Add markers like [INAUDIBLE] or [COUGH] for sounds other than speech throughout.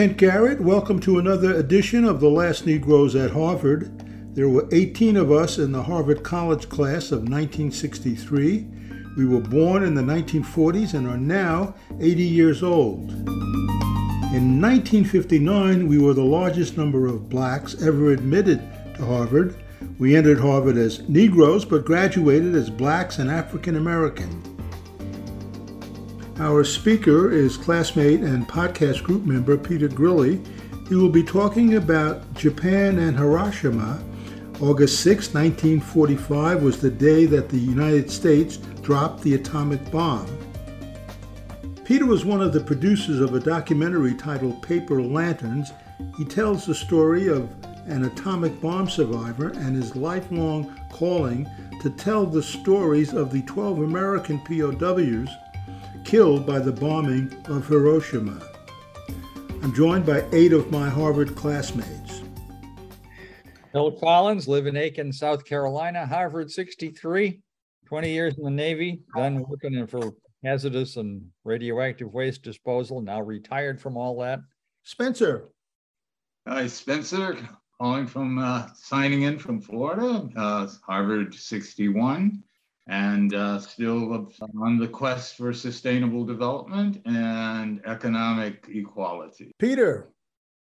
Kent Garrett. Welcome to another edition of The Last Negroes at Harvard. There were 18 of us in the Harvard College class of 1963. We were born in the 1940s and are now 80 years old. In 1959, we were the largest number of blacks ever admitted to Harvard. We entered Harvard as Negroes but graduated as blacks and African American. Our speaker is classmate and podcast group member Peter Grilli. He will be talking about Japan and Hiroshima. August 6, 1945 was the day that the United States dropped the atomic bomb. Peter was one of the producers of a documentary titled Paper Lanterns. He tells the story of an atomic bomb survivor and his lifelong calling to tell the stories of the 12 American POWs killed by the bombing of Hiroshima. I'm joined by eight of my Harvard classmates. Bill Collins, live in Aiken, South Carolina, Harvard 63, 20 years in the Navy, then working for hazardous and radioactive waste disposal, now retired from all that. Spencer. Hi, Spencer, calling from uh, signing in from Florida, uh, Harvard 61 and uh, still on the quest for sustainable development and economic equality. Peter,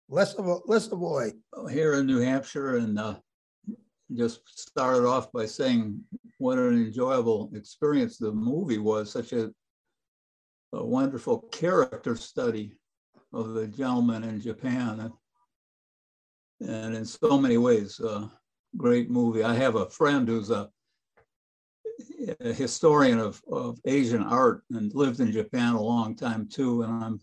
less of a less a boy here in New Hampshire, and uh, just started off by saying what an enjoyable experience the movie was. Such a, a wonderful character study of the gentleman in Japan, and in so many ways, uh, great movie. I have a friend who's a a historian of, of Asian art and lived in Japan a long time too. And I'm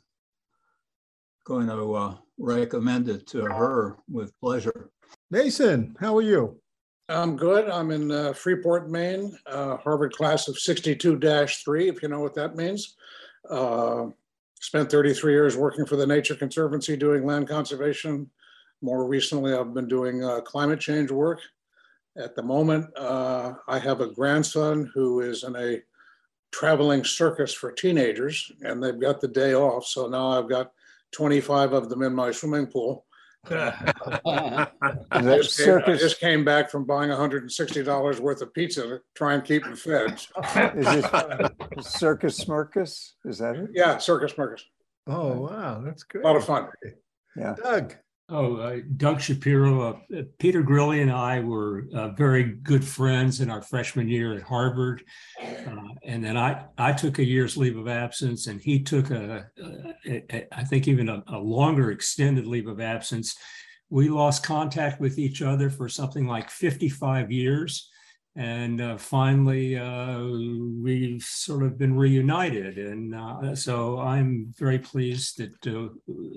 going to uh, recommend it to her with pleasure. Mason, how are you? I'm good. I'm in uh, Freeport, Maine, uh, Harvard class of 62 3, if you know what that means. Uh, spent 33 years working for the Nature Conservancy doing land conservation. More recently, I've been doing uh, climate change work at the moment, uh, I have a grandson who is in a traveling circus for teenagers, and they've got the day off. So now I've got 25 of them in my swimming pool. [LAUGHS] I, just came, I just came back from buying $160 worth of pizza to try and keep them fed. Is this Circus Smirkus? Is that it? Yeah, Circus Smirkus. Oh, wow. That's good. A lot of fun. Yeah. Doug. Oh, uh, Doug Shapiro, uh, Peter Grilli and I were uh, very good friends in our freshman year at Harvard. Uh, and then I, I took a year's leave of absence and he took a I think even a, a longer extended leave of absence. We lost contact with each other for something like 55 years. And uh, finally, uh, we've sort of been reunited. And uh, so I'm very pleased that uh,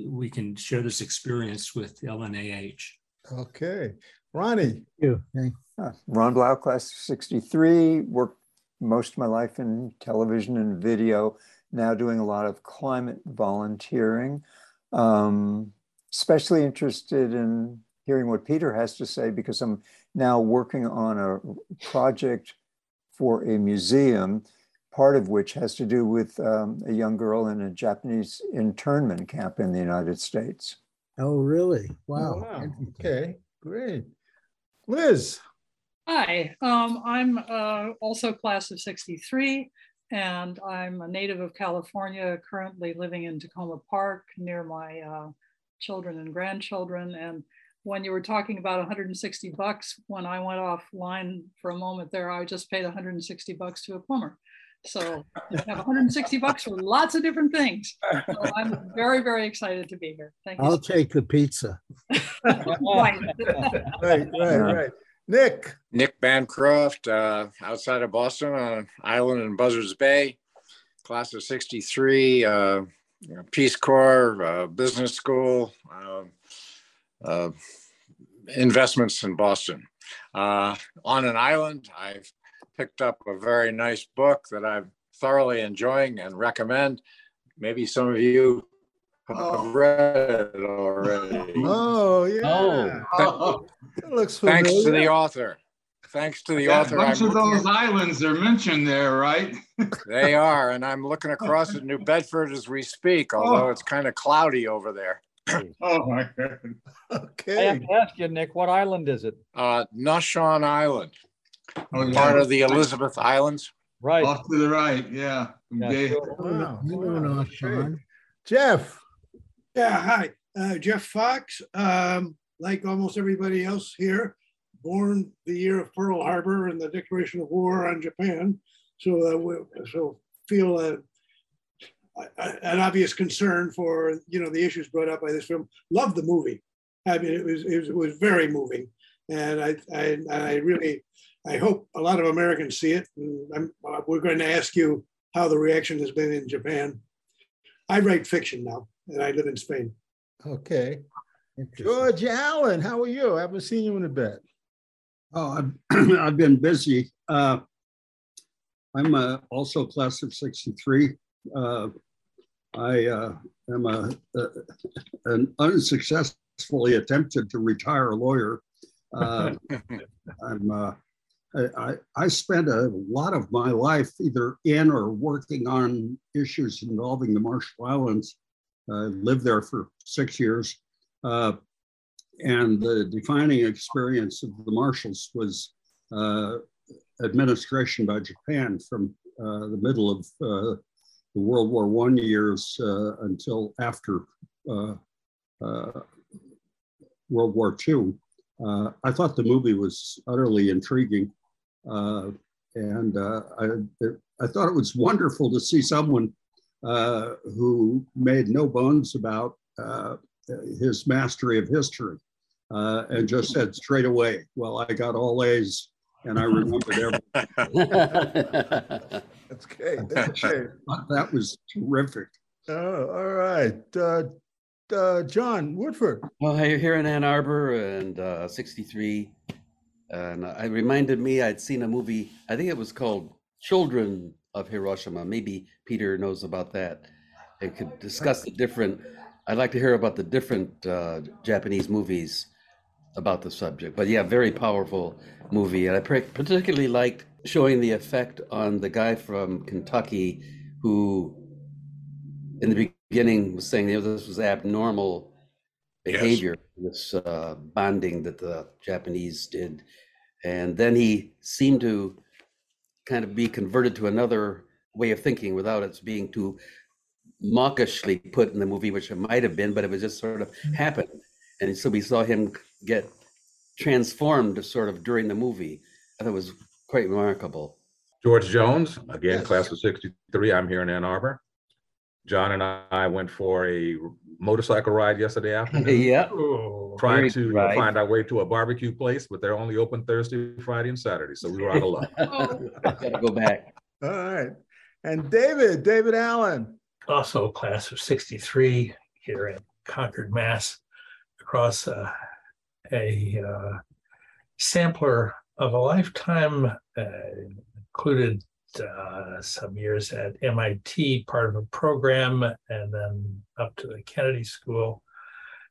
we can share this experience with LNAH. Okay. Ronnie. You. Uh, Ron Blau, class 63, worked most of my life in television and video, now doing a lot of climate volunteering. Um, especially interested in hearing what Peter has to say because I'm now working on a project for a museum, part of which has to do with um, a young girl in a Japanese internment camp in the United States. Oh, really? Wow. Oh, wow. Okay, great. Liz. Hi, um, I'm uh, also class of 63, and I'm a native of California, currently living in Takoma Park near my uh, children and grandchildren. And when you were talking about 160 bucks, when I went offline for a moment there, I just paid 160 bucks to a plumber. So I have 160 bucks for lots of different things. So I'm very, very excited to be here. Thank you. I'll take the pizza. [LAUGHS] right. right, right, right. Nick. Nick Bancroft, uh, outside of Boston on an island in Buzzards Bay, class of 63, uh, Peace Corps, uh, business school. Um, uh, investments in Boston. Uh, on an island, I've picked up a very nice book that I'm thoroughly enjoying and recommend. Maybe some of you have oh. read it already. [LAUGHS] Oh, yeah. Oh, that looks familiar. Thanks to the author. Thanks to the yeah, author. A bunch I'm of those at, islands are mentioned there, right? [LAUGHS] they are. And I'm looking across at New Bedford as we speak, although oh. it's kind of cloudy over there. [LAUGHS] Oh, my God. Okay. I have Okay. to ask you, Nick, what island is it? Uh, Naushon Island, Oh, yeah. part of the Elizabeth Islands. Right. Off to the right, yeah. Yeah, sure. Wow. You know, not Jeff, Yeah, hi, uh, Jeff Fox. Um, like almost everybody else here, born the year of Pearl Harbor and the declaration of war on Japan. So, uh, we, so feel uh, a- a- an obvious concern for you know the issues brought up by this film. Love the movie. I mean, it was it was, it was very moving, and I, I I really I hope a lot of Americans see it. And I'm, we're going to ask you how the reaction has been in Japan. I write fiction now, and I live in Spain. okay. George Allen, how are you? I haven't seen you in a bit. Oh, I've, [CLEARS THROAT] I've been busy. Uh, I'm uh, also class of 63. Uh, I uh, am a, a, an unsuccessfully attempted to retire lawyer. Uh, [LAUGHS] I'm, uh, I, I, spent a lot of my life either in or working on issues involving the Marshall Islands. I lived there for six years. Uh, and the defining experience of the Marshalls was uh, administration by Japan from uh, the middle of uh, the World War One years uh, until after uh, uh, World War II. I thought the movie was utterly intriguing, and I, I thought it was wonderful to see someone uh, who made no bones about uh, his mastery of history uh, and just said straight away, "Well, I got all A's and I remembered everything." [LAUGHS] That's great. [LAUGHS] That's great. that was terrific. Oh, all right. Uh, uh, John Woodford. Well, here here in Ann Arbor and uh, 63. And it reminded me I'd seen a movie, I think it was called Children of Hiroshima. Maybe Peter knows about that. It could discuss the different, I'd like to hear about the different uh, Japanese movies about the subject. But yeah, very powerful movie. And I particularly liked showing the effect on the guy from Kentucky who, in the beginning, was saying you know, this was abnormal behavior, this uh, bonding that the Japanese did. And then he seemed to kind of be converted to another way of thinking without it being too mawkishly put in the movie, which it might have been, but it was just sort of happened. And so we saw him get transformed sort of during the movie. I thought it was quite remarkable. George Jones, again, Yes. class of 63. I'm here in Ann Arbor. John and I went for a motorcycle ride yesterday afternoon. [LAUGHS] yeah. Oh. Trying Very to right. find our way to a barbecue place, but they're only open Thursday, Friday, and Saturday. So we were out of luck. Oh, [LAUGHS] [LAUGHS] Gotta go back. All right. And David, David Allen. also class of 63 here in Concord, Mass, across uh, a uh, sampler of a lifetime, uh, included uh, some years at MIT, part of a program, and then up to the Kennedy School,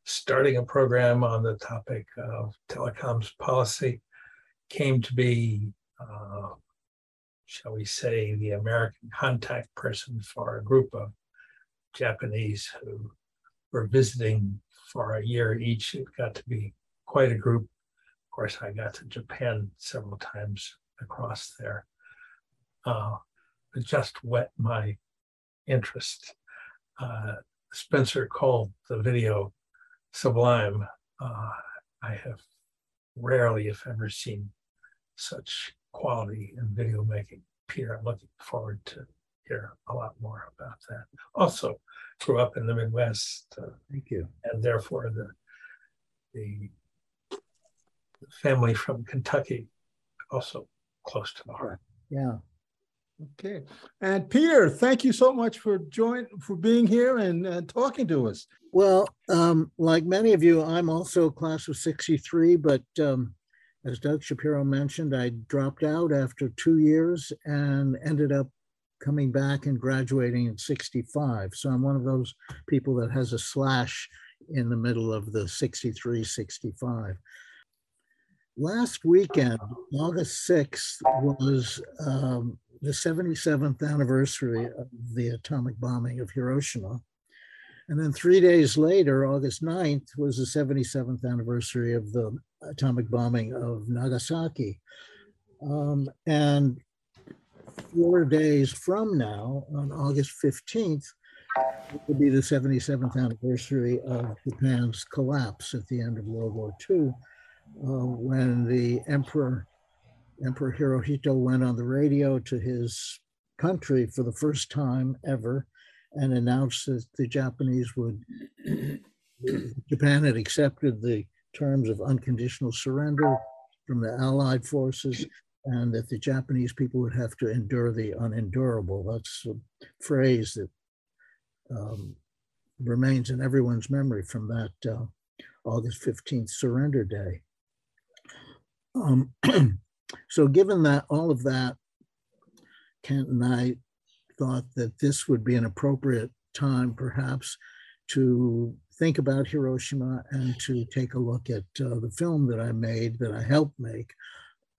starting a program on the topic of telecoms policy, came to be uh, shall we say, the American contact person for a group of Japanese who were visiting for a year each. It got to be quite a group. Of course, I got to Japan several times across there. Uh, it just whet my interest. Uh, Spencer called the video sublime. Uh, I have rarely, if ever, seen such quality in video making. Peter, I'm looking forward to hear a lot more about that. Also, grew up in the Midwest, uh, Thank you. and therefore the the family from Kentucky also close to the heart. Yeah. Okay. And Peter, thank you so much for join for being here and uh, talking to us. Well, um, like many of you, I'm also a class of 63, but um, as Doug Shapiro mentioned, I dropped out after two years and ended up coming back and graduating in 65. So I'm one of those people that has a slash in the middle of the 63, 65. Last weekend, August 6th, was um, the 77th anniversary of the atomic bombing of Hiroshima. And then three days later, August 9th, was the 77th anniversary of the atomic bombing of Nagasaki. Um, and four days from now, on August 15th, it will be the 77th anniversary of Japan's collapse at the end of World War II, uh, when the Emperor, Emperor Hirohito went on the radio to his country for the first time ever and announced that the Japanese would, Japan had accepted the terms of unconditional surrender from the Allied forces and that the Japanese people would have to endure the unendurable. That's a phrase that um, remains in everyone's memory from that uh, August 15th surrender day. Um, [CLEARS THROAT] so given that all of that, Kent and I thought that this would be an appropriate time perhaps to think about Hiroshima and to take a look at uh, the film that I made, that I helped make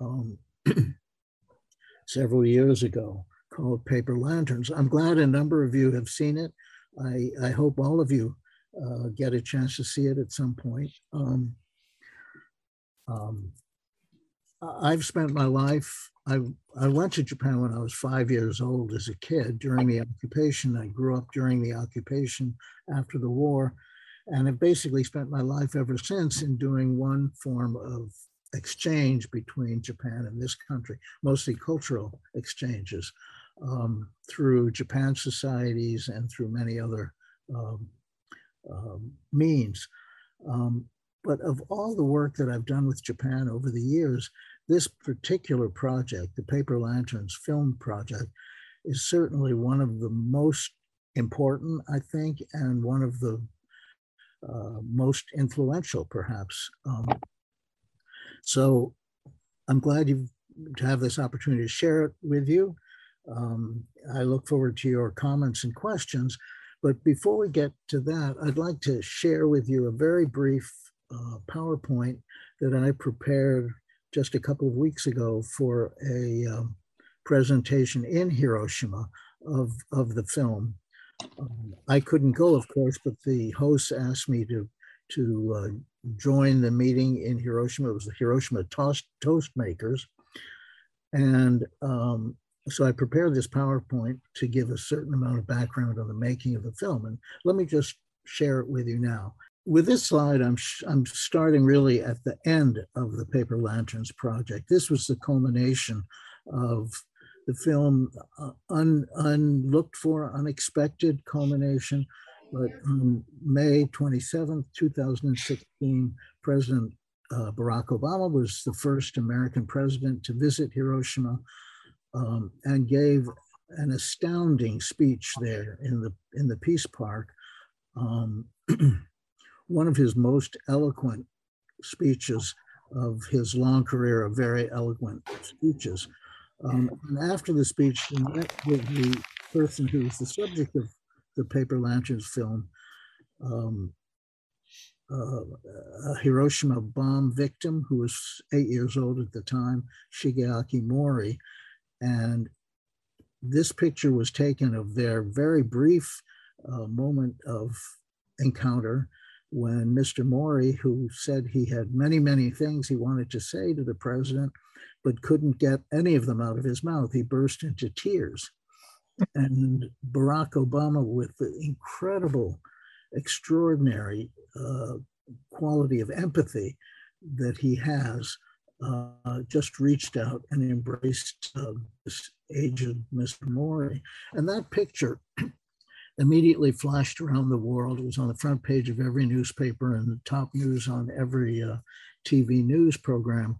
um, [CLEARS THROAT] several years ago called Paper Lanterns. I'm glad a number of you have seen it. I, I hope all of you uh, get a chance to see it at some point. Um, um, I've spent my life, I, I went to Japan when I was five years old as a kid during the occupation. I grew up during the occupation after the war and have basically spent my life ever since in doing one form of exchange between Japan and this country, mostly cultural exchanges um, through Japan societies and through many other um, um, means. Um, but of all the work that I've done with Japan over the years, this particular project, the Paper Lanterns film project, is certainly one of the most important, I think, and one of the uh, most influential, perhaps. Um, so I'm glad you to have this opportunity to share it with you. Um, I look forward to your comments and questions. But before we get to that, I'd like to share with you a very brief uh, PowerPoint that I prepared just a couple of weeks ago for a um, presentation in Hiroshima of, of the film. Um, I couldn't go, of course, but the host asked me to, to uh, join the meeting in Hiroshima. It was the Hiroshima Toast, Toastmakers. And um, so I prepared this PowerPoint to give a certain amount of background on the making of the film. And let me just share it with you now. With this slide, I'm, I'm starting really at the end of the Paper Lanterns project. This was the culmination of the film, uh, un, unlooked for, unexpected culmination. But on May 27th, 2016, President uh, Barack Obama was the first American president to visit Hiroshima um, and gave an astounding speech there in the in the Peace Park. Um, [CLEARS THROAT] one of his most eloquent speeches of his long career of very eloquent speeches. Um, and after the speech, he met with the person who was the subject of the Paper Lanterns film, um, uh, a Hiroshima bomb victim who was eight years old at the time, Shigeaki Mori, and this picture was taken of their very brief uh, moment of encounter when Mr. Mori, who said he had many, many things he wanted to say to the president, but couldn't get any of them out of his mouth, he burst into tears. And Barack Obama, with the incredible, extraordinary uh, quality of empathy that he has, uh, just reached out and embraced uh, this aged Mr. Mori. And that picture [CLEARS THROAT] immediately flashed around the world. It was on the front page of every newspaper and the top news on every uh, TV news program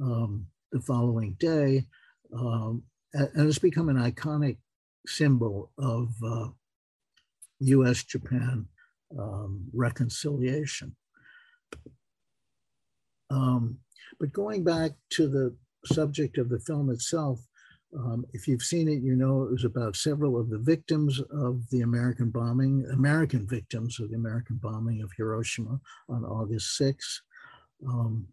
um, the following day. Um, and it's become an iconic symbol of US uh, Japan um, reconciliation. Um, but going back to the subject of the film itself, um, if you've seen it, you know it was about several of the victims of the American bombing, American victims of the American bombing of Hiroshima on August 6. Um,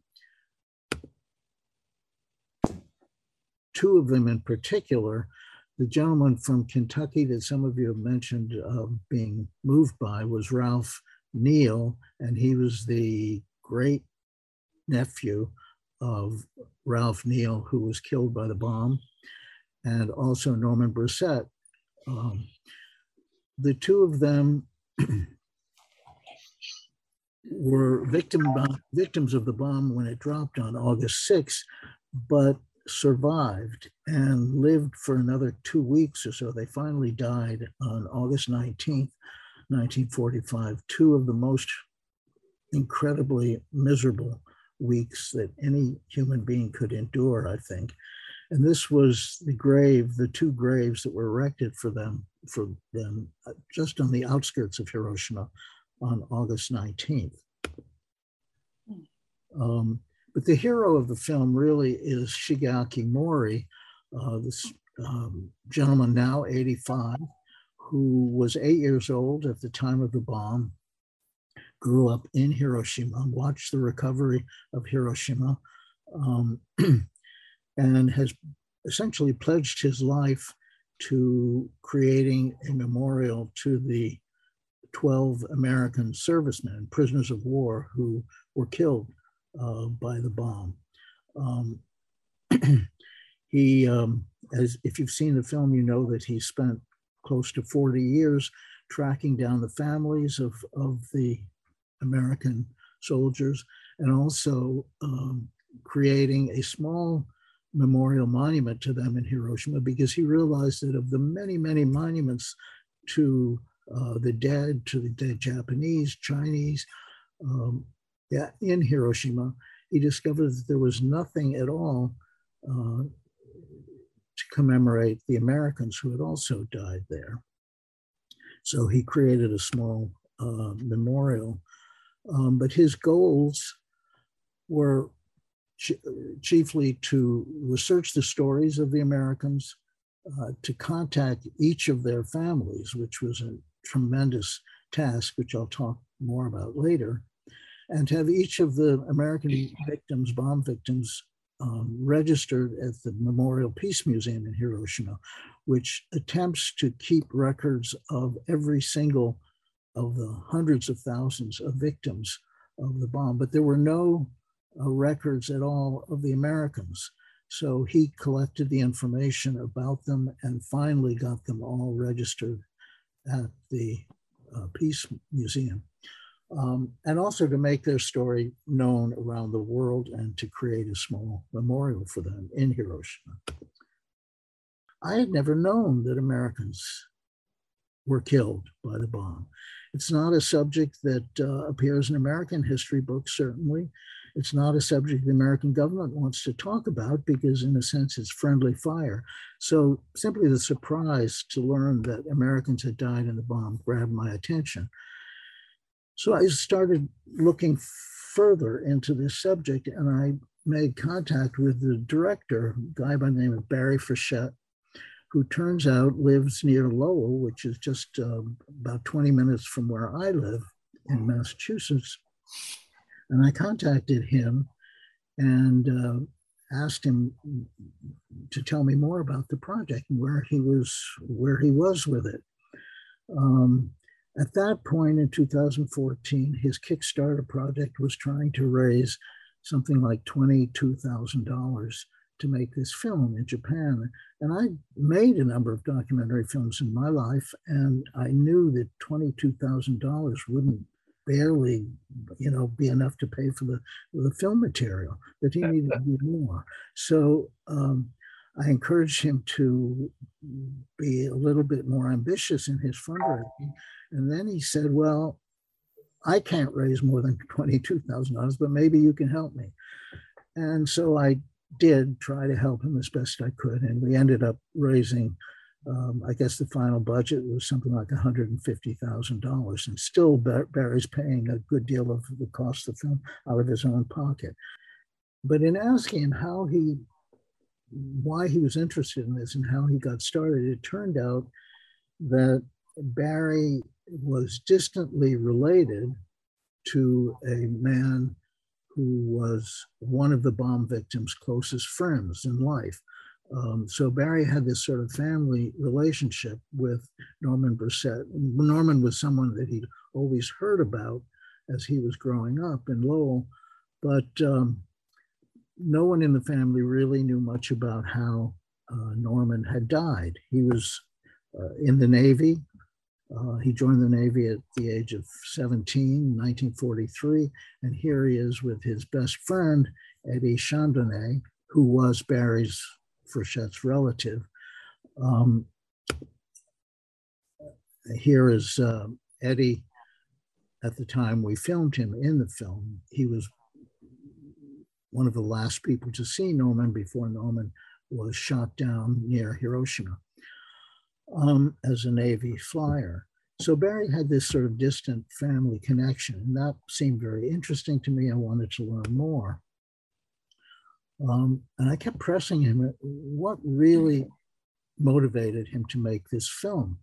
two of them in particular, the gentleman from Kentucky that some of you have mentioned uh, being moved by was Ralph Neal, and he was the great nephew of Ralph Neal, who was killed by the bomb, and also Norman Brissett. Um, the two of them were victim, victims of the bomb when it dropped on August 6, but survived and lived for another two weeks or so. They finally died on August 19th, 1945, two of the most incredibly miserable weeks that any human being could endure, I think. And this was the grave, the two graves that were erected for them, for them uh, just on the outskirts of Hiroshima on August 19th. Um, but the hero of the film really is Shigeaki Mori, uh, this um, gentleman now 85, who was eight years old at the time of the bomb, grew up in Hiroshima, watched the recovery of Hiroshima, um, [CLEARS THROAT] and has essentially pledged his life to creating a memorial to the 12 American servicemen, prisoners of war, who were killed uh, by the bomb. Um, [CLEARS THROAT] he, um, as if you've seen the film, you know that he spent close to 40 years tracking down the families of, of the American soldiers and also um, creating a small memorial monument to them in Hiroshima because he realized that of the many, many monuments to uh, the dead, to the dead Japanese, Chinese, um, in Hiroshima, he discovered that there was nothing at all uh, to commemorate the Americans who had also died there. So he created a small uh, memorial. Um, but his goals were ch chiefly to research the stories of the Americans, uh, to contact each of their families, which was a tremendous task, which I'll talk more about later, and to have each of the American victims, bomb victims, um, registered at the Memorial Peace Museum in Hiroshima, which attempts to keep records of every single of the hundreds of thousands of victims of the bomb. But there were no uh, records at all of the Americans. So he collected the information about them and finally got them all registered at the uh, Peace Museum um, and also to make their story known around the world and to create a small memorial for them in Hiroshima. I had never known that Americans were killed by the bomb. It's not a subject that uh, appears in American history books, certainly. It's not a subject the American government wants to talk about because, in a sense, it's friendly fire. So, simply the surprise to learn that Americans had died in the bomb grabbed my attention. So I started looking further into this subject and I made contact with the director, a guy by the name of Barry Frechette, who turns out lives near Lowell, which is just uh, about 20 minutes from where I live in Massachusetts. And I contacted him and uh, asked him to tell me more about the project and where he was where he was with it. Um, at that point in 2014, his Kickstarter project was trying to raise something like $22,000 to make this film in Japan. And I made a number of documentary films in my life, and I knew that $22,000 wouldn't barely, you know, be enough to pay for the, the film material, that he needed to do more. So um, I encouraged him to be a little bit more ambitious in his fundraising and then he said, Well, I can't raise more than $22,000, but maybe you can help me. And so I did try to help him as best I could. And we ended up raising, um, I guess the final budget was something like $150,000. And still, Barry's paying a good deal of the cost of the film out of his own pocket. But in asking him how he, why he was interested in this and how he got started, it turned out that Barry was distantly related to a man who was one of the bomb victim's closest friends in life. Um, so Barry had this sort of family relationship with Norman Brissett. Norman was someone that he'd always heard about as he was growing up in Lowell, but um, no one in the family really knew much about how uh, Norman had died. He was uh, in the Navy. Uh, he joined the Navy at the age of 17, 1943, and here he is with his best friend, Eddie Chandonnet, who was Barry's Frechette's relative. Um, here is uh, Eddie at the time we filmed him in the film. He was one of the last people to see Norman before Norman was shot down near Hiroshima um, as a Navy flyer. So Barry had this sort of distant family connection, and that seemed very interesting to me. I wanted to learn more. Um, and I kept pressing him what really motivated him to make this film.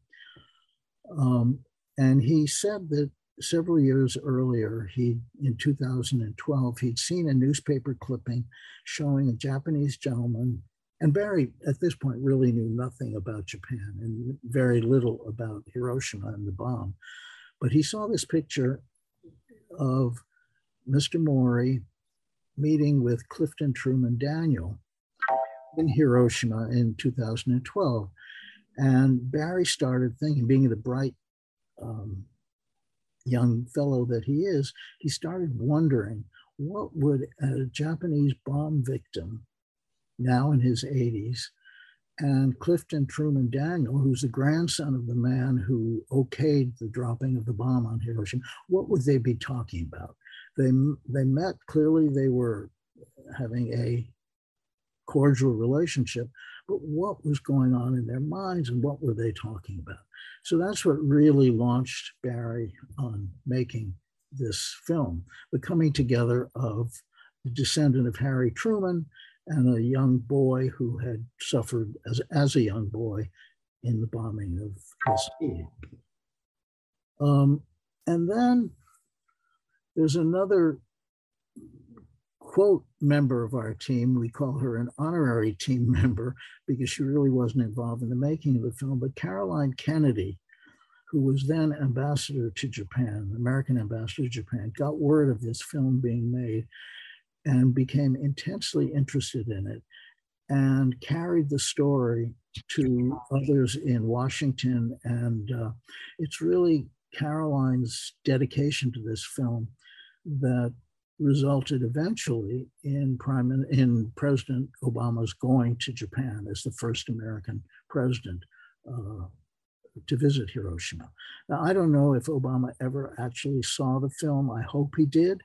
Um, and he said that several years earlier, he in 2012, he'd seen a newspaper clipping showing a Japanese gentleman. And Barry, at this point, really knew nothing about Japan and very little about Hiroshima and the bomb. But he saw this picture of Mr. Mori meeting with Clifton Truman Daniel in Hiroshima in 2012. And Barry started thinking, being the bright um, young fellow that he is, he started wondering what would a Japanese bomb victim, now in his 80s, and Clifton Truman Daniel, who's the grandson of the man who okayed the dropping of the bomb on Hiroshima, what would they be talking about? They, they met, clearly they were having a cordial relationship, but what was going on in their minds and what were they talking about? So that's what really launched Barry on making this film, the coming together of the descendant of Harry Truman and a young boy who had suffered as, as a young boy in the bombing of Tuskegee. Um, and then there's another quote member of our team. We call her an honorary team [LAUGHS] member because she really wasn't involved in the making of the film, but Caroline Kennedy, who was then ambassador to Japan, American ambassador to Japan, got word of this film being made and became intensely interested in it and carried the story to others in Washington. And uh, it's really Caroline's dedication to this film that resulted eventually in prime in President Obama's going to Japan as the first American president uh, to visit Hiroshima. Now, I don't know if Obama ever actually saw the film. I hope he did.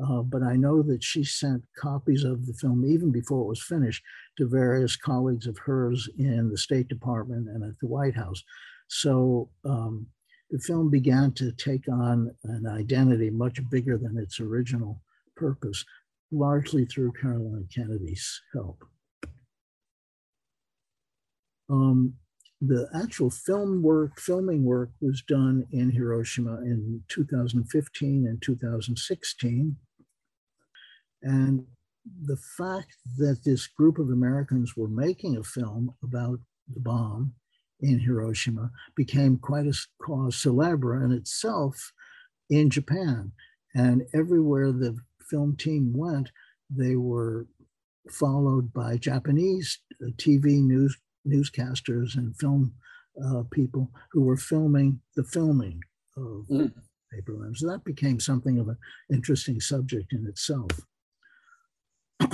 Uh, but I know that she sent copies of the film even before it was finished to various colleagues of hers in the State Department and at the White House. So um, the film began to take on an identity much bigger than its original purpose, largely through Caroline Kennedy's help. Um, the actual film work, filming work was done in Hiroshima in 2015 and 2016. And the fact that this group of Americans were making a film about the bomb in Hiroshima became quite a cause celebre in itself in Japan. And everywhere the film team went, they were followed by Japanese uh, TV news newscasters and film uh, people who were filming the filming of mm. Paperland. So that became something of an interesting subject in itself. [CLEARS THROAT]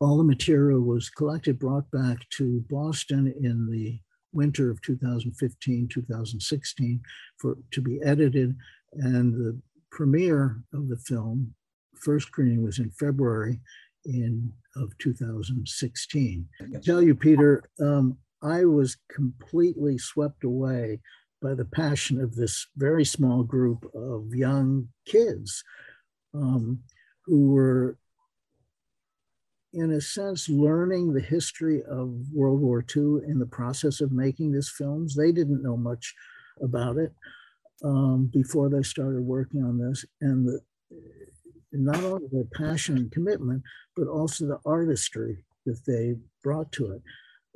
All the material was collected, brought back to Boston in the winter of 2015, 2016 for to be edited. And the premiere of the film, first screening was in February in of 2016. I tell you, Peter, um, I was completely swept away by the passion of this very small group of young kids um, who were, in a sense, learning the history of World War II in the process of making these films. They didn't know much about it um, before they started working on this, and the, not only their passion and commitment, but also the artistry that they brought to it.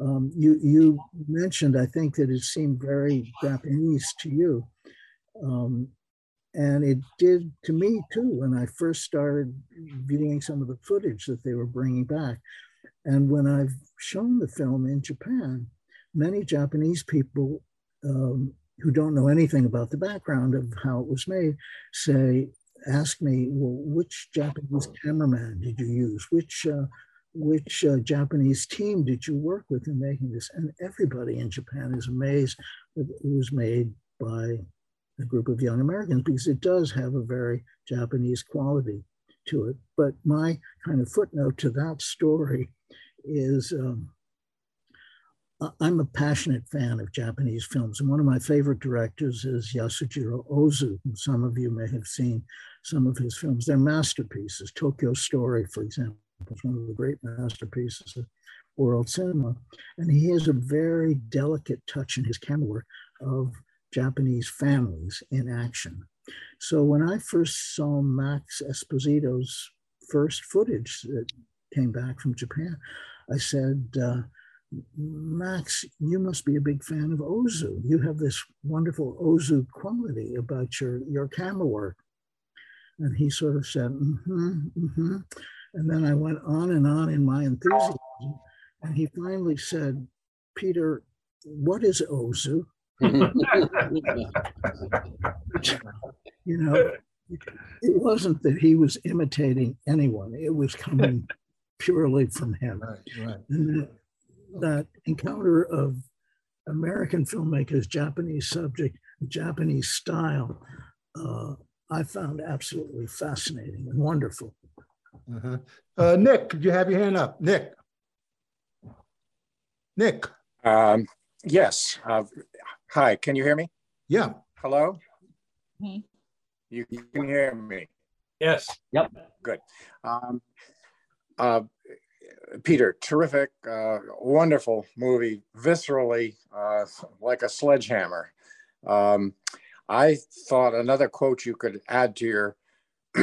Um, you you mentioned, I think, that it seemed very Japanese to you, um, and it did to me too when I first started viewing some of the footage that they were bringing back. And when I've shown the film in Japan, many Japanese people um, who don't know anything about the background of how it was made say, ask me, well, which Japanese cameraman did you use? Which uh, which uh, Japanese team did you work with in making this? And everybody in Japan is amazed that it was made by a group of young Americans because it does have a very Japanese quality to it. But my kind of footnote to that story is um, I'm a passionate fan of Japanese films, and one of my favorite directors is Yasujiro Ozu. Some of you may have seen some of his films. They're masterpieces. Tokyo Story, for example, is one of the great masterpieces of world cinema. And he has a very delicate touch in his camera work of Japanese families in action. So when I first saw Max Esposito's first footage that came back from Japan, I said, uh, Max, you must be a big fan of Ozu. You have this wonderful Ozu quality about your, your camera work. And he sort of said, mm-hmm, mm-hmm. And then I went on and on in my enthusiasm. And he finally said, Peter, what is Ozu? [LAUGHS] you know, it wasn't that he was imitating anyone, it was coming purely from him. Right, right. And that, that encounter of American filmmakers, Japanese subject, Japanese style, uh, I found absolutely fascinating and wonderful. Uh-huh. Uh, Nick, could you have your hand up? Nick. Nick. Um, yes. Uh, hi, can you hear me? Yeah. Hello? Mm-hmm. You can hear me? Yes. Yep. Good. Um, uh, Peter, terrific, uh, wonderful movie, viscerally uh, like a sledgehammer. Um, I thought another quote you could add to your [CLEARS THROAT]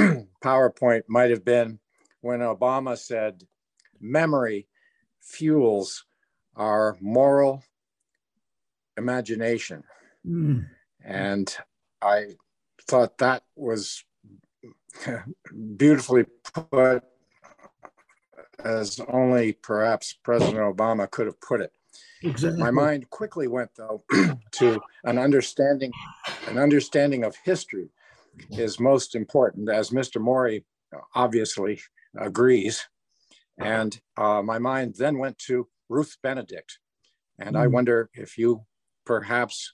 PowerPoint might have been when Obama said, memory fuels our moral imagination. Mm. And I thought that was beautifully put as only perhaps President Obama could have put it. Exactly. My mind quickly went though [CLEARS THROAT] to an understanding, an understanding of history is most important, as Mr. Mori obviously agrees. And uh, my mind then went to Ruth Benedict. And mm. I hmm. wonder if you perhaps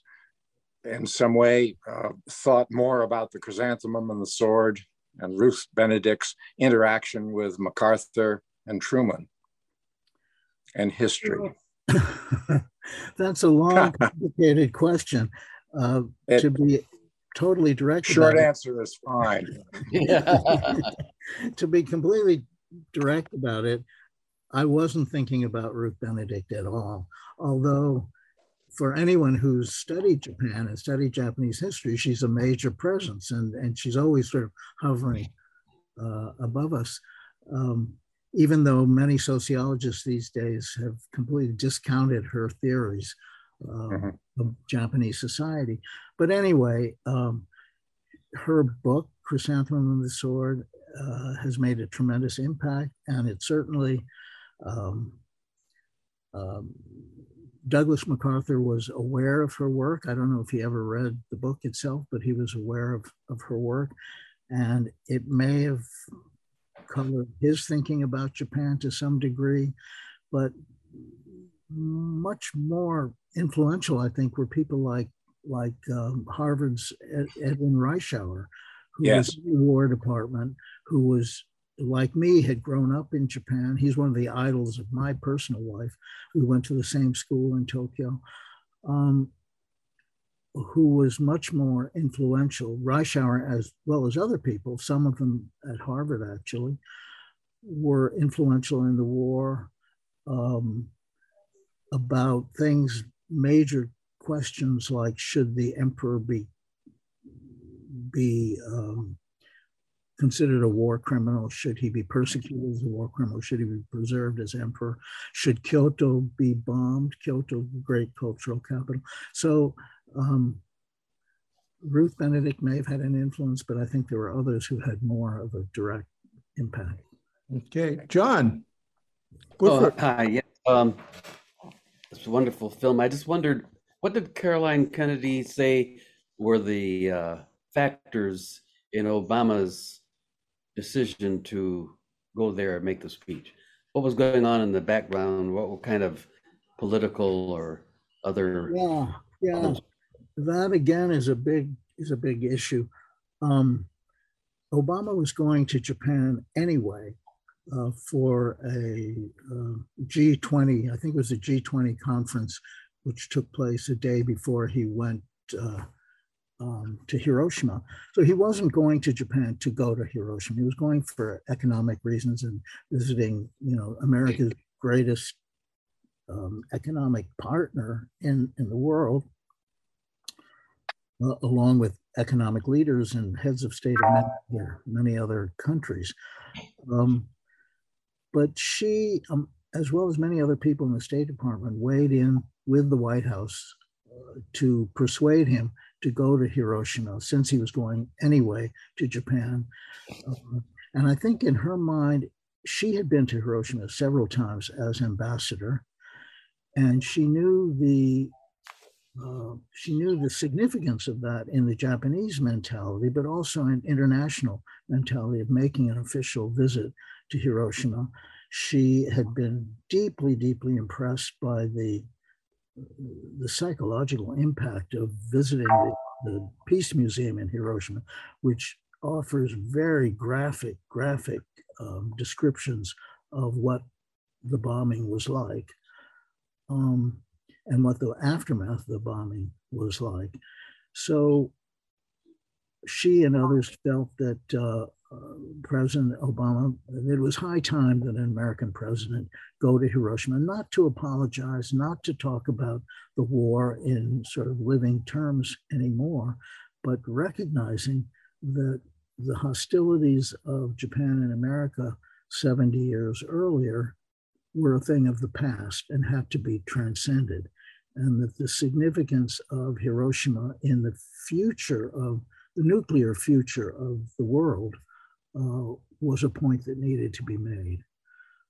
in some way uh, thought more about the chrysanthemum and the sword and Ruth Benedict's interaction with MacArthur and Truman and history. [LAUGHS] That's a long, [LAUGHS] complicated question. Uh, it, to be totally direct. Short answer is fine. [LAUGHS] to be completely direct about it, I wasn't thinking about Ruth Benedict at all. Although, for anyone who's studied Japan and studied Japanese history, she's a major presence and, and she's always sort of hovering uh, above us. Um, even though many sociologists these days have completely discounted her theories uh, mm-hmm. of Japanese society. But anyway, um, her book, Chrysanthemum and the Sword, uh, has made a tremendous impact, and it certainly. Um, um, Douglas MacArthur was aware of her work. I don't know if he ever read the book itself, but he was aware of, of her work. And it may have colored his thinking about Japan to some degree, but much more influential, I think, were people like like um, Harvard's Ed, Edwin Reischauer, who yes. was in the War Department, who was like me had grown up in Japan. He's one of the idols of my personal life. We went to the same school in Tokyo. Um, who was much more influential, Reischauer as well as other people, some of them at Harvard actually, were influential in the war um, about things, major questions like should the emperor be be um, considered a war criminal? Should he be persecuted as a war criminal? Should he be preserved as emperor? Should Kyoto be bombed? Kyoto, great cultural capital. So um, Ruth Benedict may have had an influence, but I think there were others who had more of a direct impact. Okay, John. Oh, hi. Yeah. Um, it's a wonderful film. I just wondered, what did Caroline Kennedy say were the uh, factors in Obama's decision to go there and make the speech? What was going on in the background? What kind of political or other? Yeah, yeah. That again is a big is a big issue. Um, Obama was going to Japan anyway uh, for a uh, G20, I think it was a G20 conference, which took place a day before he went uh, um, to Hiroshima. So he wasn't going to Japan to go to Hiroshima. He was going for economic reasons and visiting, you know, America's greatest um, economic partner in, in the world, uh, along with economic leaders and heads of state of many other, many other countries. Um, but she, um, as well as many other people in the State Department, weighed in with the White House uh, to persuade him to go to Hiroshima since he was going anyway to Japan. Uh, and I think in her mind, she had been to Hiroshima several times as ambassador, and she knew the uh, she knew the significance of that in the Japanese mentality, but also in international mentality of making an official visit to Hiroshima. She had been deeply, deeply impressed by the the psychological impact of visiting the, the Peace Museum in Hiroshima, which offers very graphic, graphic um, descriptions of what the bombing was like. Um, and what the aftermath of the bombing was like. So she and others felt that uh, Uh, president Obama, it was high time that an American president go to Hiroshima, not to apologize, not to talk about the war in sort of living terms anymore, but recognizing that the hostilities of Japan and America 70 years earlier were a thing of the past and had to be transcended and that the significance of Hiroshima in the future of the nuclear future of the world uh, was a point that needed to be made.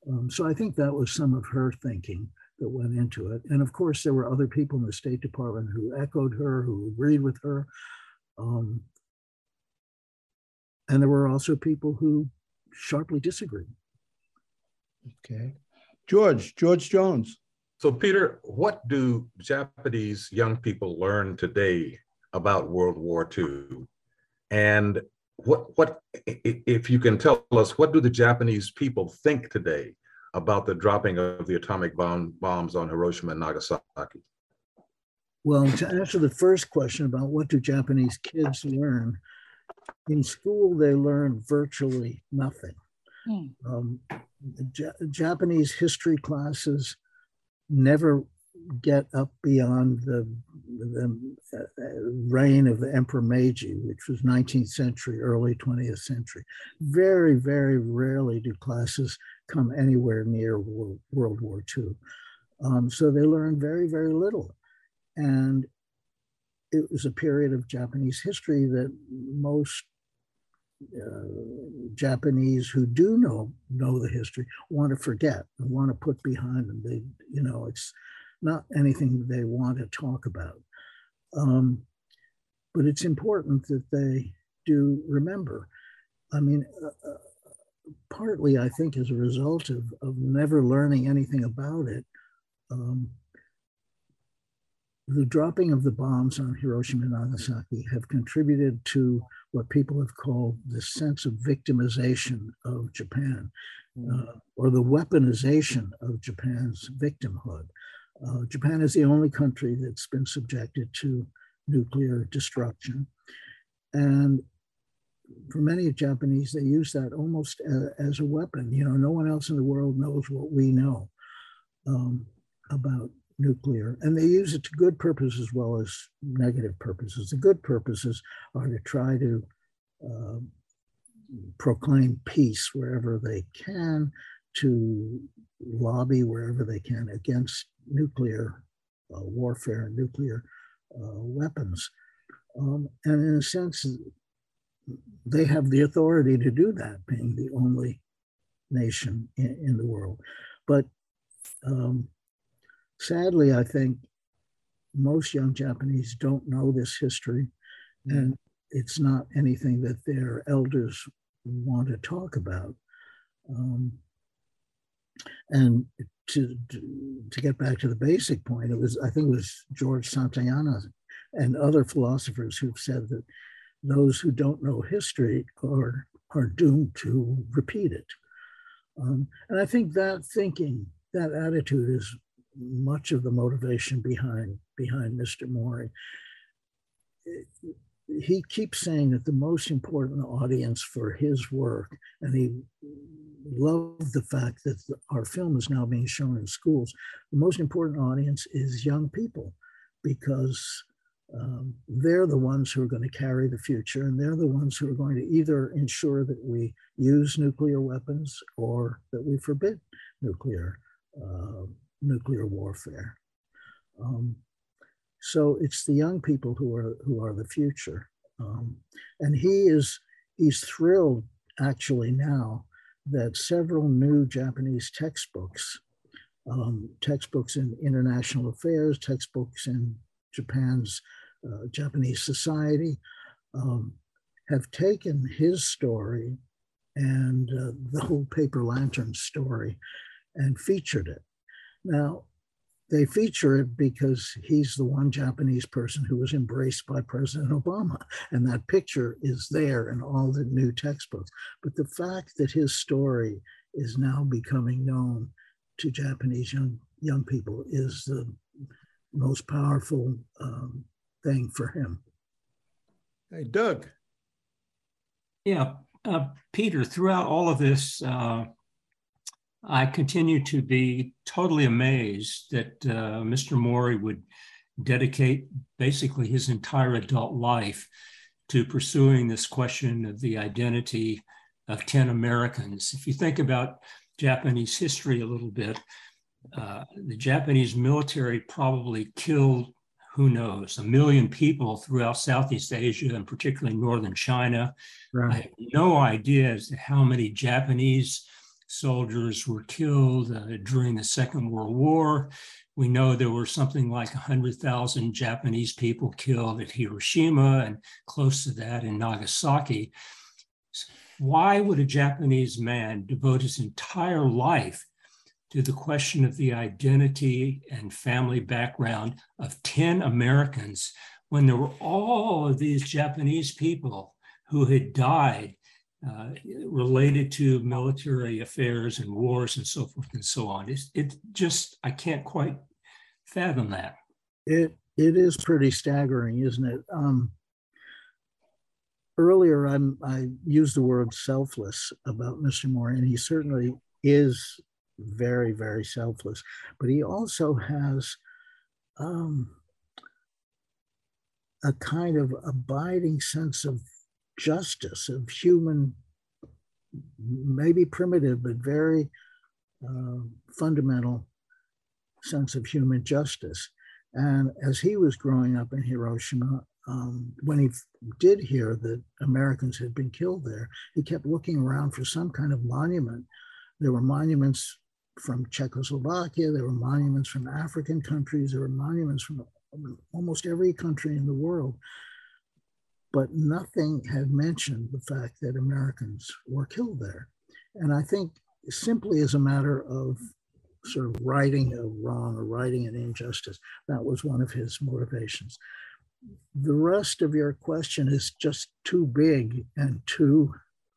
Um, so I think that was some of her thinking that went into it. And of course, there were other people in the State Department who echoed her, who agreed with her. Um, and there were also people who sharply disagreed. Okay. George, George Jones. So, Peter, what do Japanese young people learn today about World War II? And what, what, if you can tell us, what do the Japanese people think today about the dropping of the atomic bomb, bombs on Hiroshima and Nagasaki? Well, to answer the first question about what do Japanese kids learn, in school they learn virtually nothing. Mm. Um, Japanese history classes never get up beyond the, the uh, reign of the Emperor Meiji, which was 19th century, early 20th century. Very, very rarely do classes come anywhere near World, War II. Um, so they learn very, very little. And it was a period of Japanese history that most uh, Japanese who do know know the history want to forget and want to put behind them. They, you know, it's not anything they want to talk about. Um, but it's important that they do remember. I mean, uh, uh, partly I think as a result of, of never learning anything about it, um, the dropping of the bombs on Hiroshima and Nagasaki have contributed to what people have called the sense of victimization of Japan, hmm. uh, or the weaponization of Japan's victimhood. Uh, Japan is the only country that's been subjected to nuclear destruction. And for many Japanese, they use that almost a, as a weapon. You know, no one else in the world knows what we know um, about nuclear, and they use it to good purpose as well as negative purposes. The good purposes are to try to uh, proclaim peace wherever they can, to lobby wherever they can against nuclear uh, warfare and nuclear uh, weapons. Um, and in a sense, they have the authority to do that, being the only nation in, in the world. But um, sadly, I think most young Japanese don't know this history, and it's not anything that their elders want to talk about. Um, and to, to, get back to the basic point, it was I think it was George Santayana and other philosophers who've said that those who don't know history are are doomed to repeat it. Um, and I think that thinking, that attitude, is much of the motivation behind behind Mr. Mori. He keeps saying that the most important audience for his work, and he loved the fact that our film is now being shown in schools. The most important audience is young people because um, they're the ones who are going to carry the future, and they're the ones who are going to either ensure that we use nuclear weapons or that we forbid nuclear uh, nuclear warfare. Um, so it's the young people who are who are the future, um, and he is he's thrilled actually now that several new Japanese textbooks, um, textbooks in international affairs, textbooks in Japan's uh, Japanese society, um, have taken his story and uh, the whole paper lantern story and featured it. Now, they feature it because he's the one Japanese person who was embraced by President Obama. And that picture is there in all the new textbooks. But the fact that his story is now becoming known to Japanese young, young people is the most powerful um, thing for him. Hey, Doug. Yeah, uh, Peter, throughout all of this, uh, I continue to be totally amazed that uh, Mr. Mori would dedicate basically his entire adult life to pursuing this question of the identity of 10 Americans. If you think about Japanese history a little bit, uh, the Japanese military probably killed, who knows, a million people throughout Southeast Asia and particularly northern China. Right. I have no idea as to how many Japanese soldiers were killed uh, during the Second World War. We know there were something like 100,000 Japanese people killed at Hiroshima and close to that in Nagasaki. Why would a Japanese man devote his entire life to the question of the identity and family background of 10 Americans when there were all of these Japanese people who had died uh, related to military affairs and wars and so forth and so on. It just, I can't quite fathom that. It, it is pretty staggering, isn't it? Um, earlier, I'm, I used the word selfless about Mr. Mori, and he certainly is very, very selfless. But he also has um, a kind of abiding sense of justice, of human, maybe primitive, but very uh, fundamental sense of human justice. And as he was growing up in Hiroshima, um, when he did hear that Americans had been killed there, he kept looking around for some kind of monument. There were monuments from Czechoslovakia, there were monuments from African countries, there were monuments from almost every country in the world but nothing had mentioned the fact that Americans were killed there. And I think simply as a matter of sort of righting a wrong or righting an injustice, that was one of his motivations. The rest of your question is just too big and too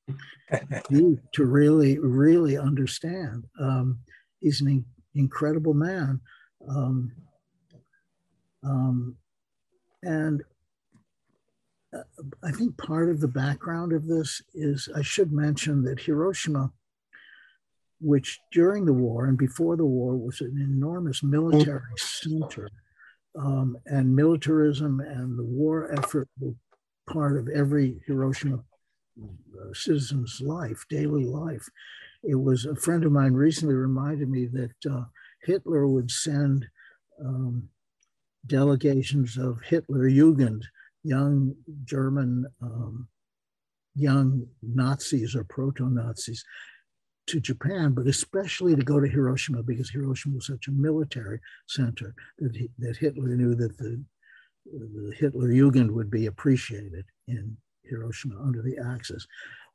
[LAUGHS] deep to really, really understand. Um, he's an in- incredible man. Um, um, and I think part of the background of this is I should mention that Hiroshima, which during the war and before the war was an enormous military center, um, and militarism and the war effort were part of every Hiroshima uh, citizen's life, daily life. It was a friend of mine recently reminded me that uh, Hitler would send um, delegations of Hitler Jugend, young German, um, young Nazis or proto Nazis, to Japan, but especially to go to Hiroshima because Hiroshima was such a military center that, he, that Hitler knew that the, the Hitler Jugend would be appreciated in Hiroshima under the Axis.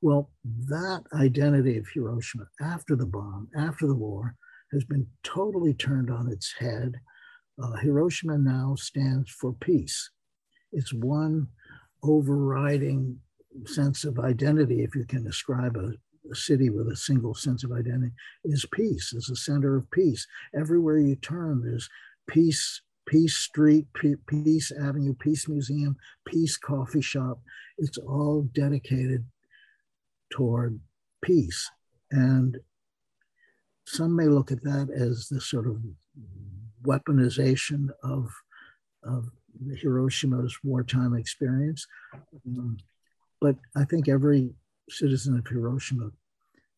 Well, that identity of Hiroshima after the bomb, after the war, has been totally turned on its head. Uh, Hiroshima now stands for peace. It's one overriding sense of identity, if you can describe a, a city with a single sense of identity, is peace, is a center of peace. Everywhere you turn, there's peace, Peace Street, Peace Avenue, Peace Museum, Peace Coffee Shop. It's all dedicated toward peace. And some may look at that as the sort of weaponization of, of Hiroshima's wartime experience. Um, but I think every citizen of Hiroshima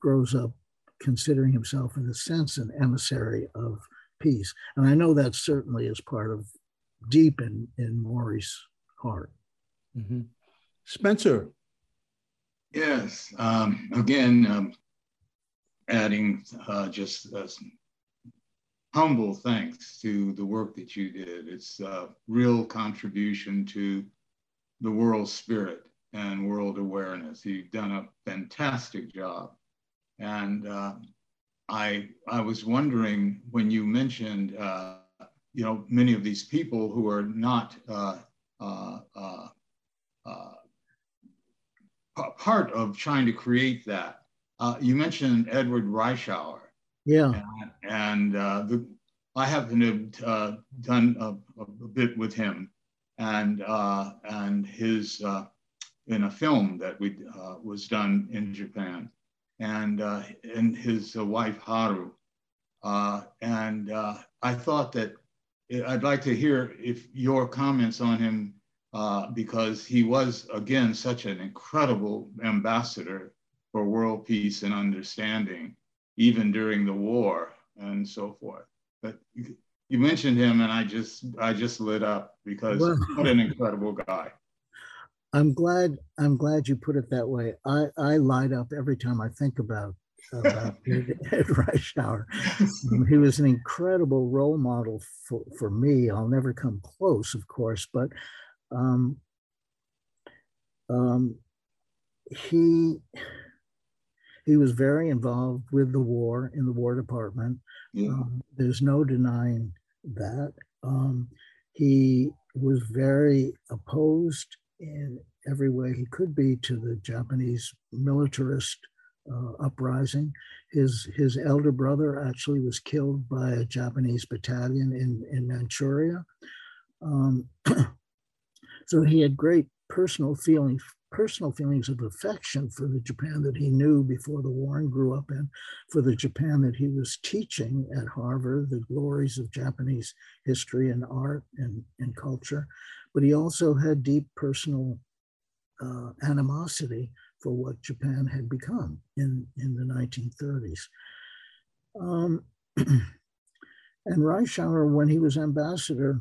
grows up considering himself, in a sense, an emissary of peace. And I know that certainly is part of deep in, in Mori's heart. Mm-hmm. Spencer. Yes. Um, again, um, adding uh, just uh, humble thanks to the work that you did. It's a real contribution to the world spirit and world awareness. You've done a fantastic job. And uh, I, I was wondering when you mentioned, uh, you know, many of these people who are not uh, uh, uh, uh part of trying to create that. you mentioned Edward Reischauer. Yeah. And, and the, I happen to have done a, a, bit with him and, and his, in a film that we, was done in Japan and uh, and his uh, wife Haru. Uh, and uh, I thought that I'd like to hear if your comments on him uh, because he was again such an incredible ambassador for world peace and understanding, even during the war and so forth. But you, mentioned him, and I just I just lit up because well, what an incredible guy. I'm glad I'm glad you put it that way. I, I light up every time I think about about [LAUGHS] Ed Reischauer. Um, he was an incredible role model for, for me. I'll never come close, of course, but um, um, he he was very involved with the war in the War Department. Yeah. Um, there's no denying that. Um, he was very opposed in every way he could be to the Japanese militarist uh, uprising. His, his elder brother actually was killed by a Japanese battalion in, in Manchuria. Um, [CLEARS THROAT] so he had great personal feelings, personal feelings of affection for the Japan that he knew before the war and grew up in, for the Japan that he was teaching at Harvard, the glories of Japanese history and art and, and culture but he also had deep personal uh, animosity for what Japan had become in, in the 1930s. Um, [CLEARS THROAT] and Reischauer, when he was ambassador,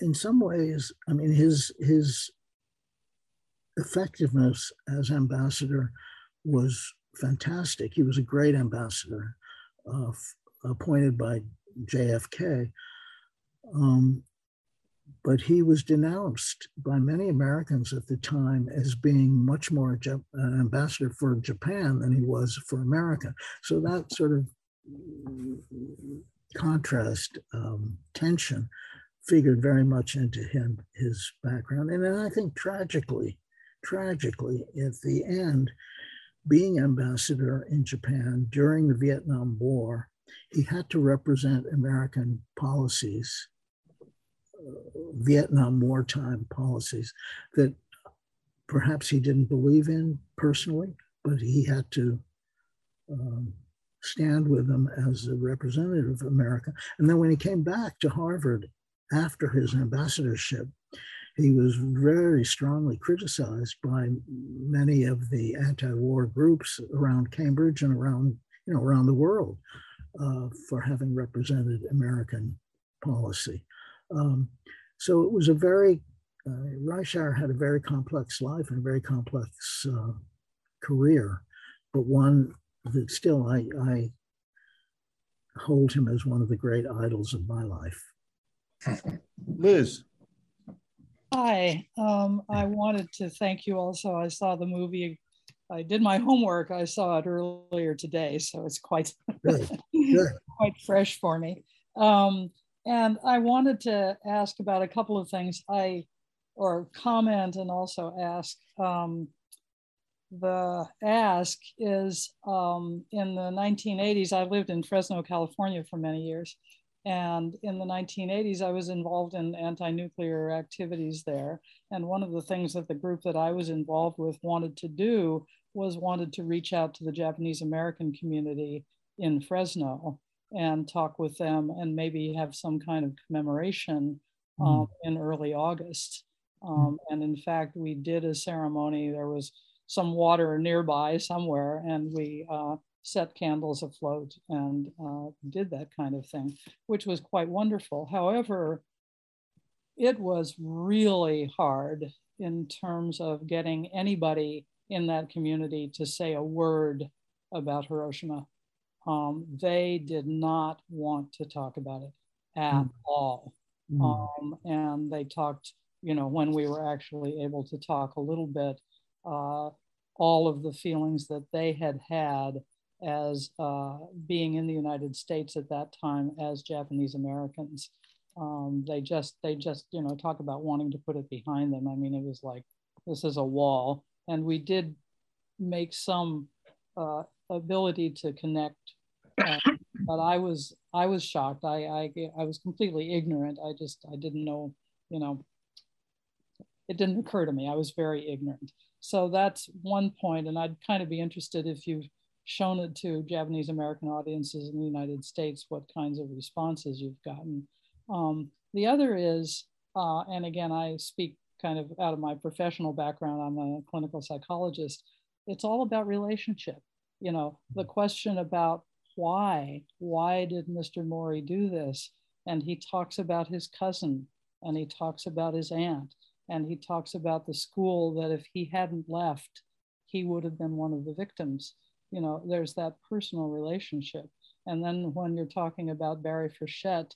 in some ways, I mean, his, his effectiveness as ambassador was fantastic. He was a great ambassador, uh, appointed by JFK. Um, but he was denounced by many Americans at the time as being much more an ambassador for Japan than he was for America. So that sort of contrast, um, tension, figured very much into him, his background. And then I think tragically, tragically, at the end, being ambassador in Japan during the Vietnam War, he had to represent American policies Vietnam wartime policies that perhaps he didn't believe in personally, but he had to um, stand with them as a representative of America. And then when he came back to Harvard after his ambassadorship, he was very strongly criticized by many of the anti-war groups around Cambridge and around you know around the world uh, for having represented American policy. Um, so it was a very uh, Reischauer had a very complex life and a very complex uh, career, but one that still I, I hold him as one of the great idols of my life. Liz. Hi, um, I wanted to thank you also. I saw the movie. I did my homework. I saw it earlier today, so it's quite [LAUGHS] quite fresh for me. Um, and I wanted to ask about a couple of things. I or comment and also ask. Um, the ask is um, in the 1980s. I lived in Fresno, California for many years, and in the 1980s, I was involved in anti nuclear activities there. And one of the things that the group that I was involved with wanted to do was wanted to reach out to the Japanese American community in Fresno and talk with them and maybe have some kind of commemoration um, mm. in early August. Um, and in fact, we did a ceremony. There was some water nearby somewhere, and we uh, set candles afloat and uh, did that kind of thing, which was quite wonderful. However, it was really hard in terms of getting anybody in that community to say a word about Hiroshima. Um, they did not want to talk about it at mm. all. Mm. Um, and they talked, you know, when we were actually able to talk a little bit, uh, all of the feelings that they had had as uh, being in the United States at that time as Japanese Americans. Um, they just they just you know talk about wanting to put it behind them. I mean, it was like this is a wall, and we did make some uh, ability to connect. Uh, but I was I was shocked. I, I I was completely ignorant. I just I didn't know. You know, it didn't occur to me. I was very ignorant. So that's one point, and I'd kind of be interested if you shown it to Japanese American audiences in the United States, what kinds of responses you've gotten. Um, the other is, uh, and again, I speak kind of out of my professional background, I'm a clinical psychologist. It's all about relationship. You know, the question about why, why did Mr. Mori do this? And he talks about his cousin and he talks about his aunt and he talks about the school that if he hadn't left, he would have been one of the victims you know, there's that personal relationship. And then when you're talking about Barry Frechette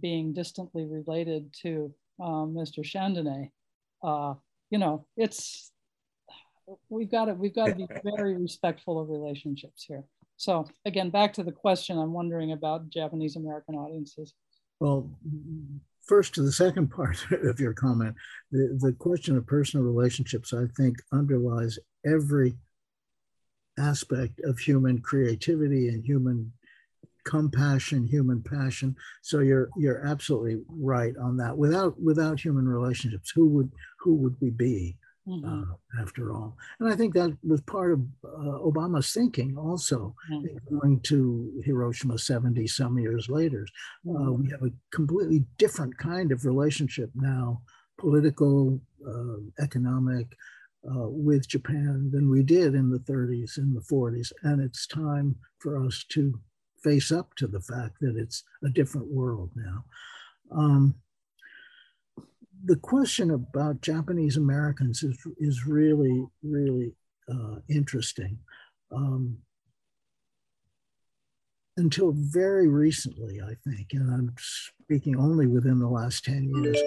being distantly related to um, Mr. Chandonnet, uh, you know, it's we've got to we've got to be very respectful of relationships here. So again, back to the question, I'm wondering about Japanese American audiences. Well, first to the second part [LAUGHS] of your comment, the, the question of personal relationships, I think, underlies every aspect of human creativity and human compassion, human passion. So you're you're absolutely right on that. Without without human relationships, who would who would we be? Mm-hmm. Uh, after all, and I think that was part of uh, Obama's thinking also, mm-hmm. going to Hiroshima 70 some years later. Uh, mm-hmm. we have a completely different kind of relationship now, political, uh, economic, uh, with Japan than we did in the 30s and the 40s. And it's time for us to face up to the fact that it's a different world now. Um, the question about Japanese Americans is, is really, really uh, interesting. Um, until very recently, I think, and I'm speaking only within the last 10 years,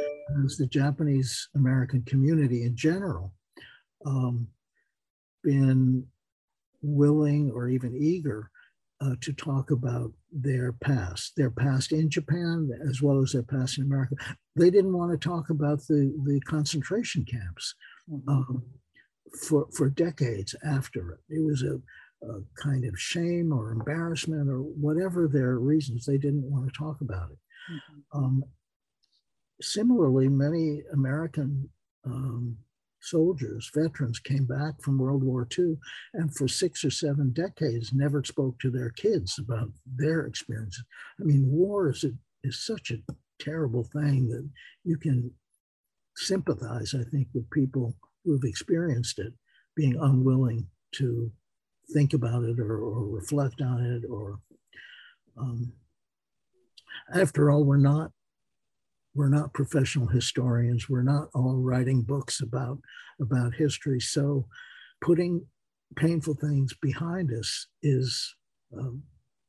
as the Japanese American community in general um, been willing or even eager uh, to talk about their past, their past in Japan as well as their past in America. They didn't want to talk about the, the concentration camps mm-hmm. um, for, for decades after it. It was a, a, kind of shame or embarrassment or whatever their reasons, they didn't want to talk about it. Mm-hmm. Um, similarly, many American um, soldiers, veterans came back from World War II and for six or seven decades never spoke to their kids about their experiences. I mean, war is, a, is such a terrible thing that you can sympathize, I think, with people who have experienced it, being unwilling to think about it or, or reflect on it or um, after all we're not we're not professional historians we're not all writing books about about history. So putting painful things behind us is a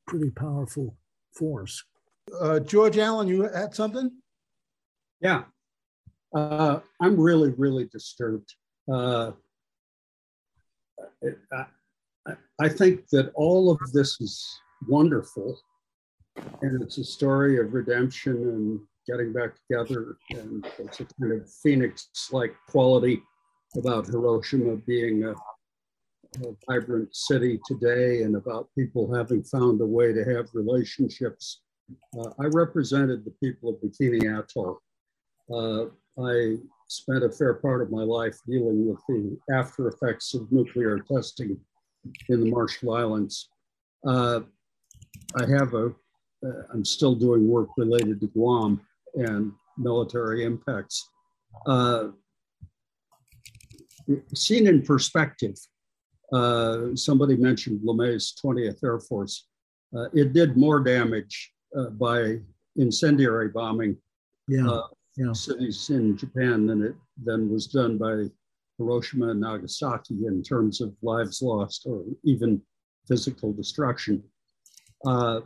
pretty powerful force. Uh, george allen you had something? Yeah. Uh, i'm really really disturbed. Uh, I, I think that all of this is wonderful. And it's a story of redemption and getting back together. And it's a kind of phoenix like quality about Hiroshima being a, a, vibrant city today and about people having found a way to have relationships. Uh, I represented the people of Bikini Atoll. Uh, I spent a fair part of my life dealing with the after effects of nuclear testing in the Marshall Islands. Uh, I have a uh, I'm still doing work related to Guam and military impacts. Uh, seen in perspective, uh, somebody mentioned LeMay's 20th Air Force. Uh, it did more damage uh, by incendiary bombing yeah, uh, yeah. cities in Japan than it than was done by Hiroshima and Nagasaki in terms of lives lost or even physical destruction. Uh,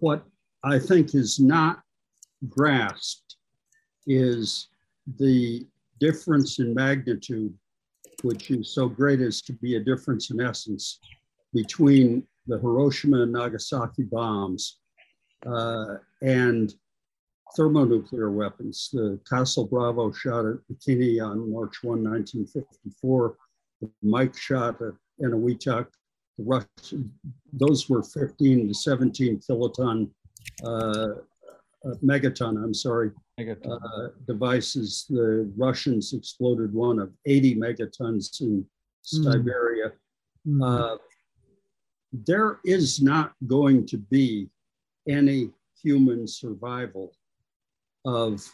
what I think is not grasped is the difference in magnitude, which is so great as to be a difference in essence between the Hiroshima and Nagasaki bombs uh, and thermonuclear weapons. The Castle Bravo shot at Bikini on March 1, 1954. The Mike shot at Eniwetok the Russian, those were 15 to 17 kiloton, uh, uh, megaton, I'm sorry, uh, devices. The Russians exploded one of 80 megatons in Hmm. Siberia. Uh, there is not going to be any human survival of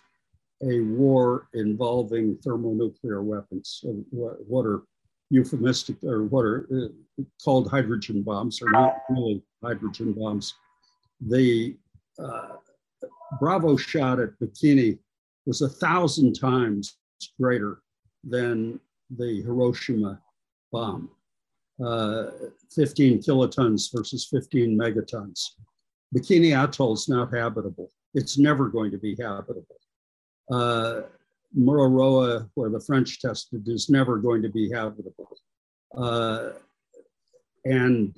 a war involving thermonuclear weapons. So what, what are euphemistic or what are uh, called hydrogen bombs are not really hydrogen bombs. The uh, Bravo shot at Bikini was a thousand times greater than the Hiroshima bomb. Uh, 15 kilotons versus 15 megatons. Bikini Atoll is not habitable. It's never going to be habitable. Uh, Mururoa, where the French tested, is never going to be habitable. Uh, and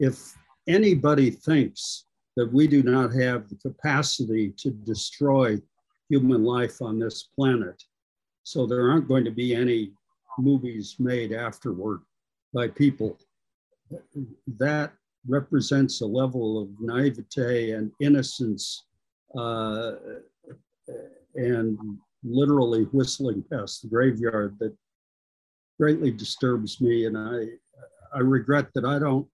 if anybody thinks that we do not have the capacity to destroy human life on this planet, so there aren't going to be any movies made afterward by people, that represents a level of naivete and innocence uh, and literally whistling past the graveyard that greatly disturbs me. And I, I regret that I don't,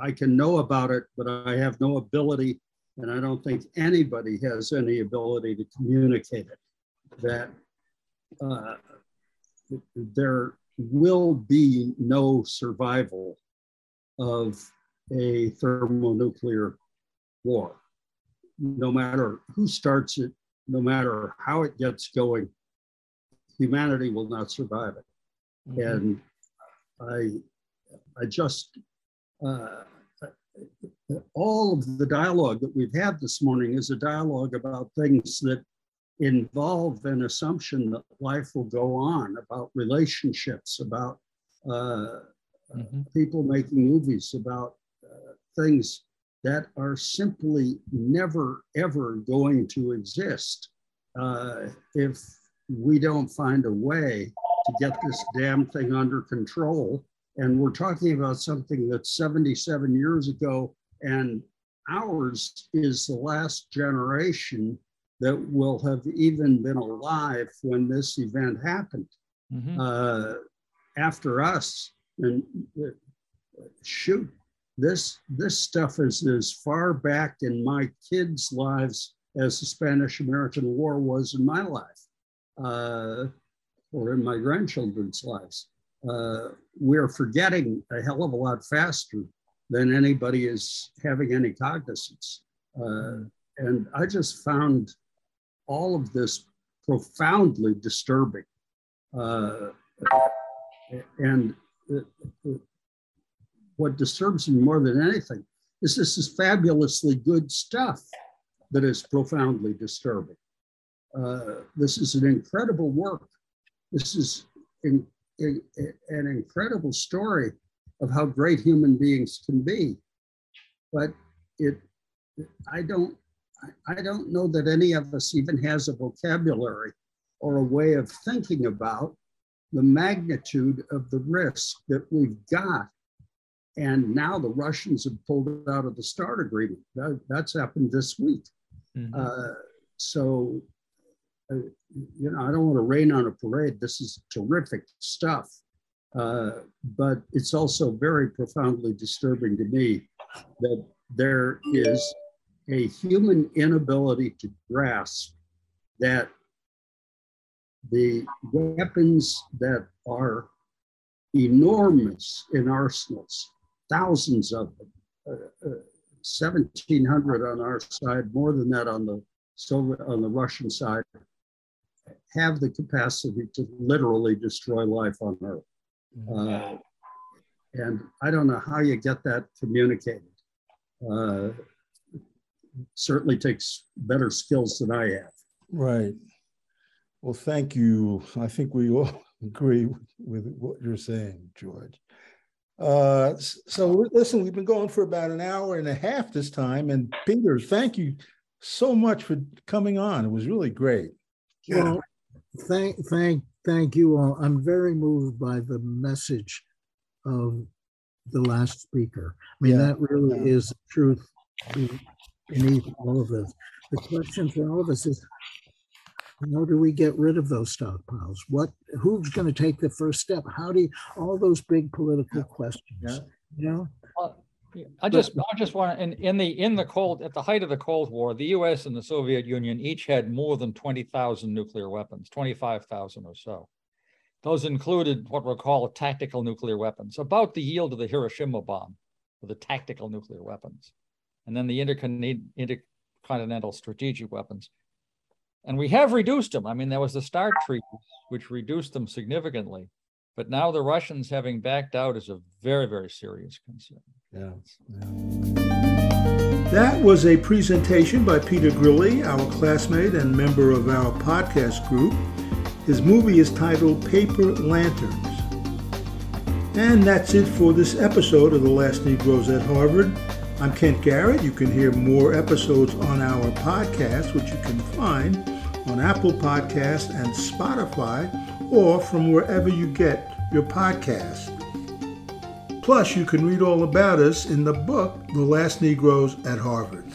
I can know about it, but I have no ability, and I don't think anybody has any ability to communicate it. That uh, there will be no survival of a thermonuclear war, no matter who starts it, no matter how it gets going, humanity will not survive it. Mm-hmm. And I, I just, uh, all of the dialogue that we've had this morning is a dialogue about things that involve an assumption that life will go on, about relationships, about uh, mm-hmm. people making movies, about uh, things that are simply never, ever going to exist uh, if we don't find a way to get this damn thing under control. And we're talking about something that's 77 years ago, and ours is the last generation that will have even been alive when this event happened. Mm-hmm. Uh, after us, and uh, shoot, this this stuff is as far back in my kids' lives as the Spanish American War was in my life uh, or in my grandchildren's lives. Uh, we're forgetting a hell of a lot faster than anybody is having any cognizance. Uh, and I just found all of this profoundly disturbing. Uh, and what disturbs me more than anything is this is fabulously good stuff that is profoundly disturbing. Uh, this is an incredible work. This is in, in, an incredible story of how great human beings can be. But it, I don't, I don't know that any of us even has a vocabulary or a way of thinking about the magnitude of the risk that we've got. And now the Russians have pulled out of the START agreement. That, that's happened this week. Mm-hmm. Uh, so, uh, you know, I don't want to rain on a parade. This is terrific stuff. Uh, but it's also very profoundly disturbing to me that there is a human inability to grasp that the weapons that are enormous in arsenals, thousands of them, uh, uh, 1,700 on our side, more than that on the Soviet, on the Russian side, have the capacity to literally destroy life on Earth. Mm-hmm. Uh, and I don't know how you get that communicated. Uh, certainly takes better skills than I have. Right. Well, thank you. I think we all [LAUGHS] agree with what you're saying, George. Uh, so listen, we've been going for about an hour and a half this time. And Peter, thank you so much for coming on. It was really great. Well, thank, thank, thank you all. I'm very moved by the message of the last speaker. I mean, yeah. that really yeah. is the truth beneath all of this. The question for all of us is how do we get rid of those stockpiles? What who's going to take the first step? How do you, all those big political questions? Yeah. You know? I just I just want to in, in the in the cold at the height of the Cold War, the US and the Soviet Union each had more than 20,000 nuclear weapons, 25,000 or so. Those included what were called tactical nuclear weapons, about the yield of the Hiroshima bomb for the tactical nuclear weapons. And then the intercontinental strategic weapons. And we have reduced them. I mean, there was the START treaty, which reduced them significantly. But now the Russians having backed out is a very, very serious concern. Yeah. yeah. That was a presentation by Peter Grilli, our classmate and member of our podcast group. His movie is titled Paper Lanterns. And that's it for this episode of The Last Negroes at Harvard. I'm Kent Garrett. You can hear more episodes on our podcast, which you can find on Apple Podcast and Spotify, or from wherever you get your podcast. Plus, you can read all about us in the book, The Last Negroes at Harvard.